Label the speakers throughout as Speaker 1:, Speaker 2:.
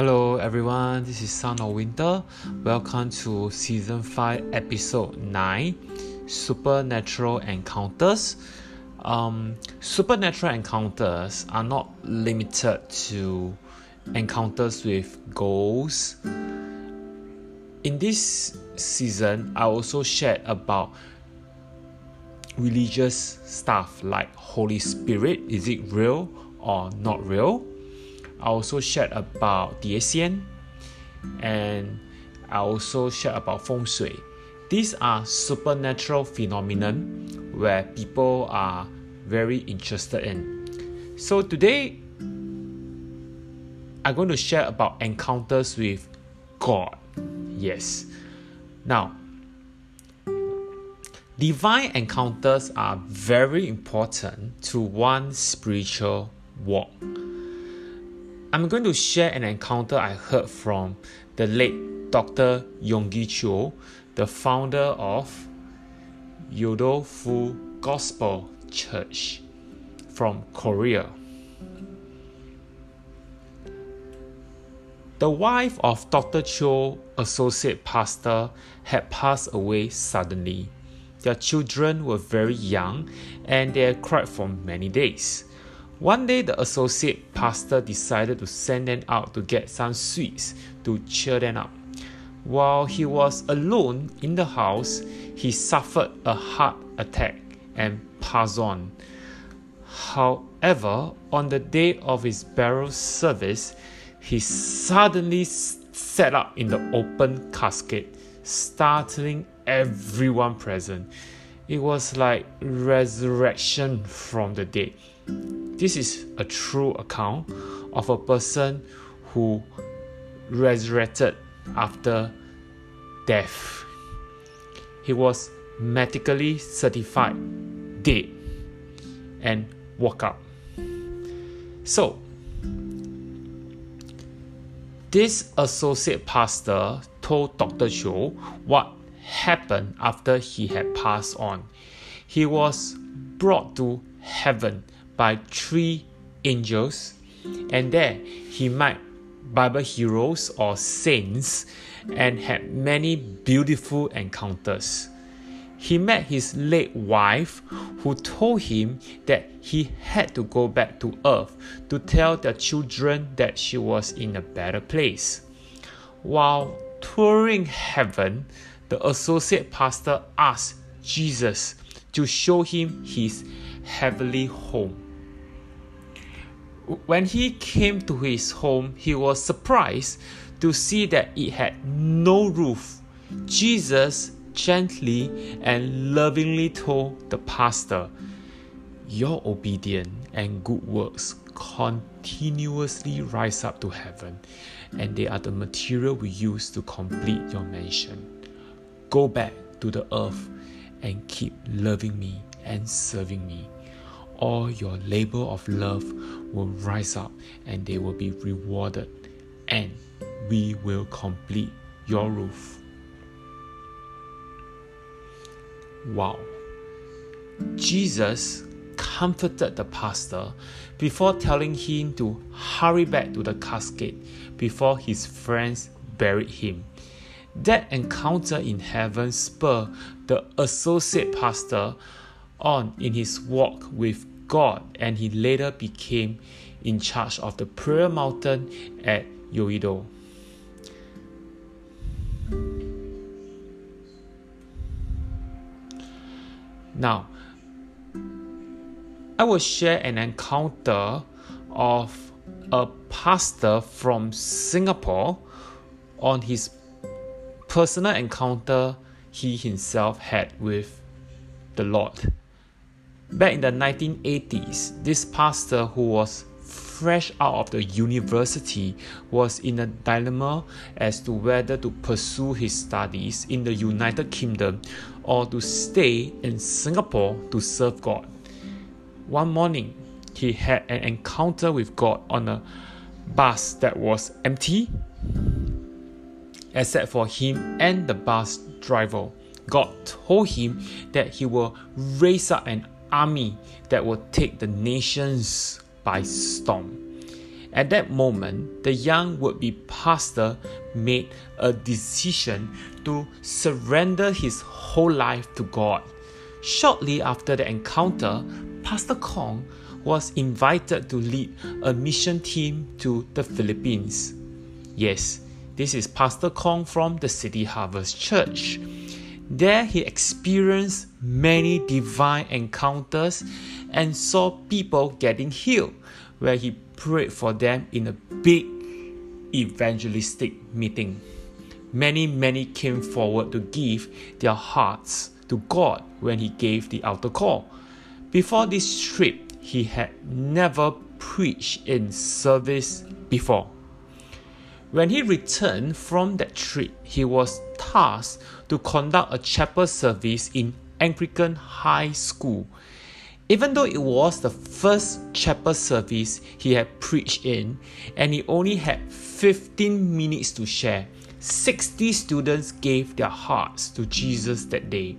Speaker 1: Hello everyone, this is Son of Winter. Welcome to season 5, episode 9 Supernatural Encounters. Um, supernatural encounters are not limited to encounters with ghosts. In this season, I also shared about religious stuff like Holy Spirit is it real or not real? I also shared about 碟仙 and I also shared about feng shui. These are supernatural phenomenon where people are very interested in. So today I'm going to share about encounters with God. Yes. Now, divine encounters are very important to one spiritual walk. I'm going to share an encounter I heard from the late Dr. Yonggi Cho, the founder of Yoido Full Gospel Church from Korea. The wife of Dr. Cho, associate pastor, had passed away suddenly. Their children were very young and they had cried for many days. One day, the associate pastor decided to send them out to get some sweets to cheer them up. While he was alone in the house, he suffered a heart attack and passed on. However, on the day of his burial service, he suddenly sat up in the open casket, startling everyone present. It was like resurrection from the dead. This is a true account of a person who resurrected after death. He was medically certified dead and woke up. So, this associate pastor told Dr. Cho what happened after he had passed on. He was brought to heaven by three angels, and there he met Bible heroes or saints and had many beautiful encounters. He met his late wife, who told him that he had to go back to earth to tell their children that she was in a better place. While touring heaven, the associate pastor asked Jesus to show him his heavenly home. When he came to his home, he was surprised to see that it had no roof. Jesus gently and lovingly told the pastor, Your obedience and good works continuously rise up to heaven, and they are the material we use to complete your mansion. Go back to the earth and keep loving me and serving me all your labor of love will rise up and they will be rewarded, and we will complete your roof. Wow. Jesus comforted the pastor before telling him to hurry back to the casket before his friends buried him. That encounter in heaven spurred the associate pastor on in his walk with God, and he later became in charge of the prayer mountain at Yoido. Now, I will share an encounter of a pastor from Singapore on his personal encounter he himself had with the Lord. Back in the 1980s, this pastor who was fresh out of the university was in a dilemma as to whether to pursue his studies in the United Kingdom or to stay in Singapore to serve God. One morning, he had an encounter with God on a bus that was empty, except for him and the bus driver. God told him that he will raise up an army that will take the nations by storm. At that moment, the young would be pastor made a decision to surrender his whole life to God. Shortly after the encounter, Pastor Kong was invited to lead a mission team to the Philippines. Yes, this is Pastor Kong from the City Harvest Church. There he experienced many divine encounters and saw people getting healed, where he prayed for them in a big evangelistic meeting. Many, many came forward to give their hearts to God when he gave the altar call. Before this trip, he had never preached in service before. When he returned from that trip, he was tasked to conduct a chapel service in Anglican High School. Even though it was the first chapel service he had preached in, and he only had 15 minutes to share, 60 students gave their hearts to Jesus that day.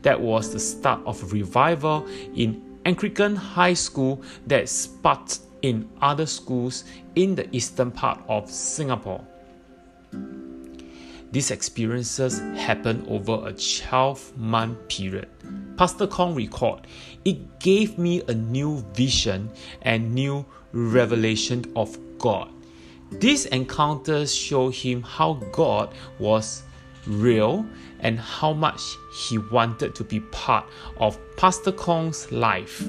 Speaker 1: That was the start of revival in Anglican High School that sparked in other schools in the eastern part of Singapore. These experiences happened over a 12 month period. Pastor Kong recalled, it gave me a new vision and new revelation of God. These encounters show him how God was real and how much he wanted to be part of Pastor Kong's life.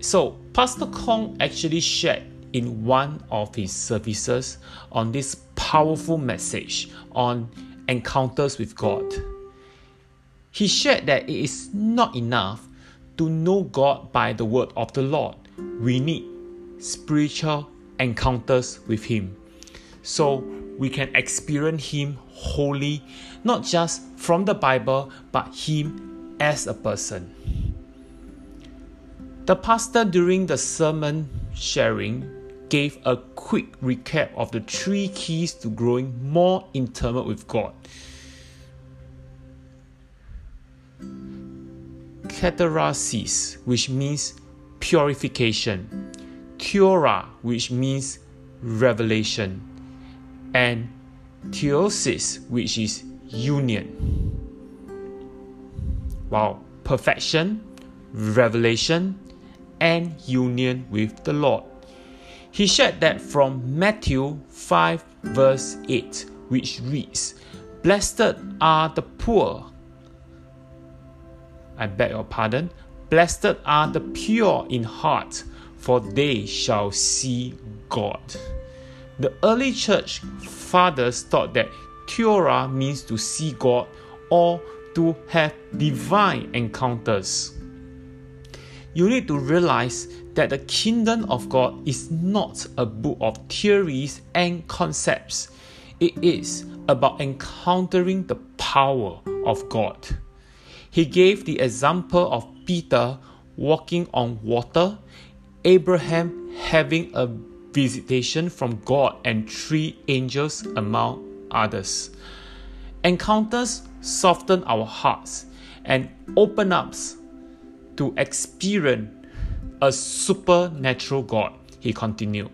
Speaker 1: So, Pastor Kong actually shared in one of his services on this powerful message on encounters with God. He shared that it is not enough to know God by the word of the Lord. We need spiritual encounters with Him so we can experience Him wholly, not just from the Bible, but Him as a person. The pastor, during the sermon sharing, gave a quick recap of the three keys to growing more intimate with God. Katarasis, which means purification, Theoria, which means revelation, and theosis, which is union. Wow, perfection, revelation, and union with the Lord. He shared that from Matthew 5, verse 8, which reads, Blessed are the poor. I beg your pardon. Blessed are the pure in heart, for they shall see God. The early church fathers thought that Theoria means to see God or to have divine encounters. You need to realize that the kingdom of God is not a book of theories and concepts. It is about encountering the power of God. He gave the example of Peter walking on water, Abraham having a visitation from God and three angels among others. Encounters soften our hearts and open us to experience a supernatural God, he continued.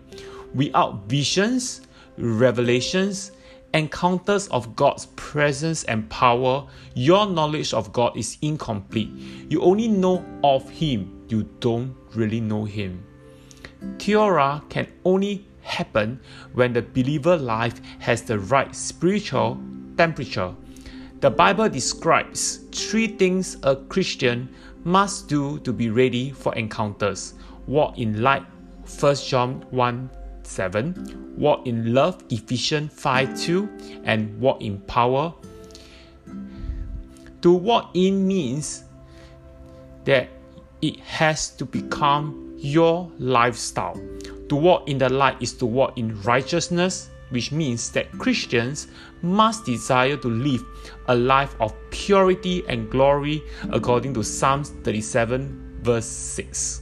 Speaker 1: Without visions, revelations, encounters of God's presence and power, your knowledge of God is incomplete. You only know of Him, you don't really know Him. Theoria can only happen when the believer life has the right spiritual temperature. The Bible describes three things a Christian must do to be ready for encounters. Walk in light, 1 John 1 7, walk in love, Ephesians 5 2, and walk in power. To walk in means that it has to become your lifestyle. To walk in the light is to walk in righteousness, which means that Christians must desire to live a life of purity and glory according to Psalms 37, verse 6.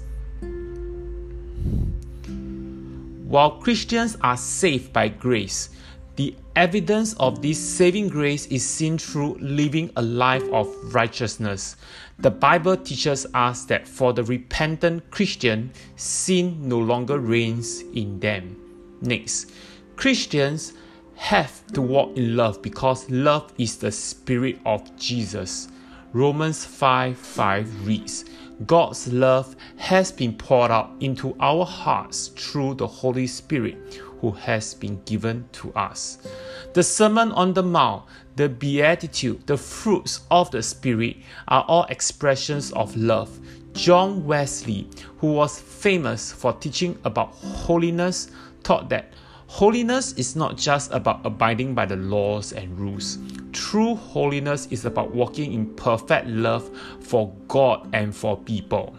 Speaker 1: While Christians are saved by grace, the evidence of this saving grace is seen through living a life of righteousness. The Bible teaches us that for the repentant Christian, sin no longer reigns in them. Next, Christians have to walk in love because love is the spirit of Jesus. Romans 5 5 reads, God's love has been poured out into our hearts through the Holy Spirit who has been given to us. The Sermon on the Mount, the Beatitude, the fruits of the Spirit are all expressions of love. John Wesley, who was famous for teaching about holiness, taught that holiness is not just about abiding by the laws and rules. True holiness is about walking in perfect love for God and for people.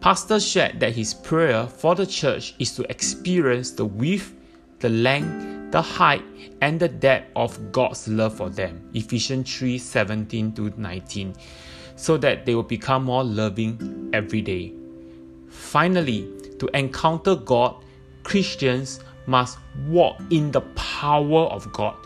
Speaker 1: Pastor shared that his prayer for the church is to experience the width, the length, the height, and the depth of God's love for them. Ephesians 3 17 to 19. So that they will become more loving every day. Finally, to encounter God, Christians must walk in the power of God.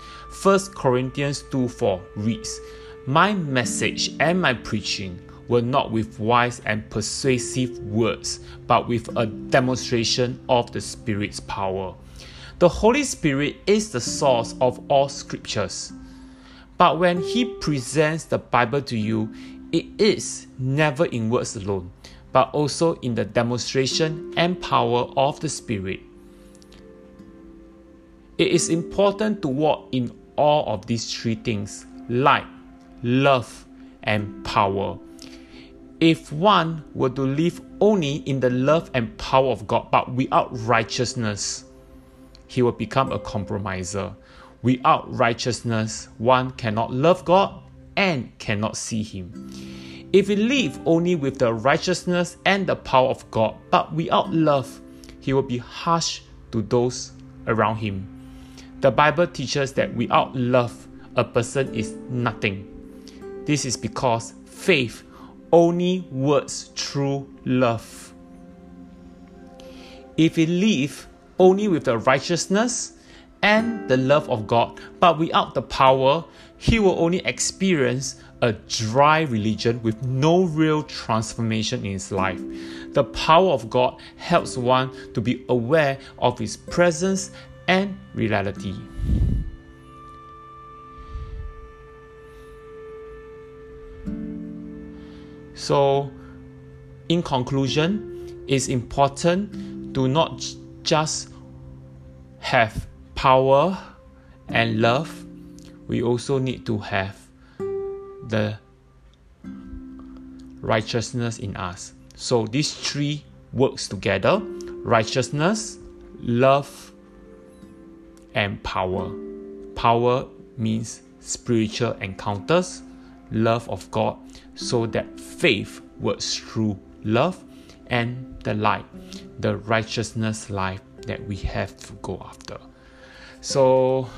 Speaker 1: 1 Corinthians 2 4 reads, My message and my preaching were not with wise and persuasive words, but with a demonstration of the Spirit's power. The Holy Spirit is the source of all scriptures. But when He presents the Bible to you, it is never in words alone, but also in the demonstration and power of the Spirit. It is important to walk in all of these three things light, love, and power if one were to live only in the love and power of God but without righteousness, he will become a compromiser. Without righteousness, one cannot love God and cannot see Him. If he live only with the righteousness and the power of God but without love, he will be harsh to those around him. The Bible teaches that without love, a person is nothing. This is because faith only works through love. If we live only with the righteousness and the love of God, but without the power, he will only experience a dry religion with no real transformation in his life. The power of God helps one to be aware of his presence and reality. So, in conclusion, it's important to not just have power and love, we also need to have the righteousness in us. So these three works together righteousness, love, and power. Power means spiritual encounters, love of God, so that faith works through love and the light, the righteousness life that we have to go after. So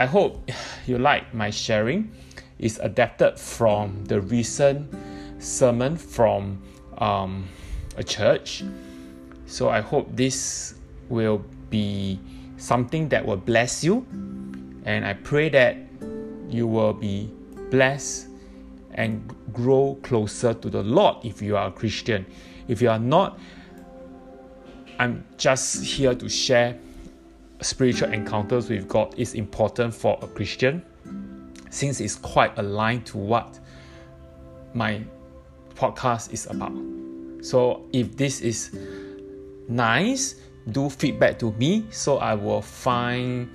Speaker 1: I hope you like my sharing. It's adapted from the recent sermon from um, a church. So I hope this will be something that will bless you. And I pray that you will be blessed and grow closer to the Lord if you are a Christian. If you are not, I'm just here to share spiritual encounters with God is important for a Christian since it's quite aligned to what my podcast is about. So if this is nice, do feedback to me so I will find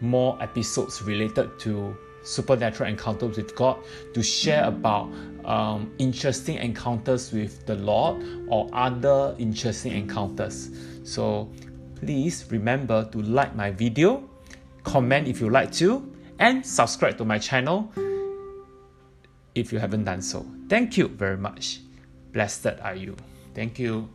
Speaker 1: more episodes related to supernatural encounters with God, to share about um, interesting encounters with the Lord or other interesting encounters. So please remember to like my video, comment if you like to, and subscribe to my channel if you haven't done so. Thank you very much. Blessed are you. Thank you.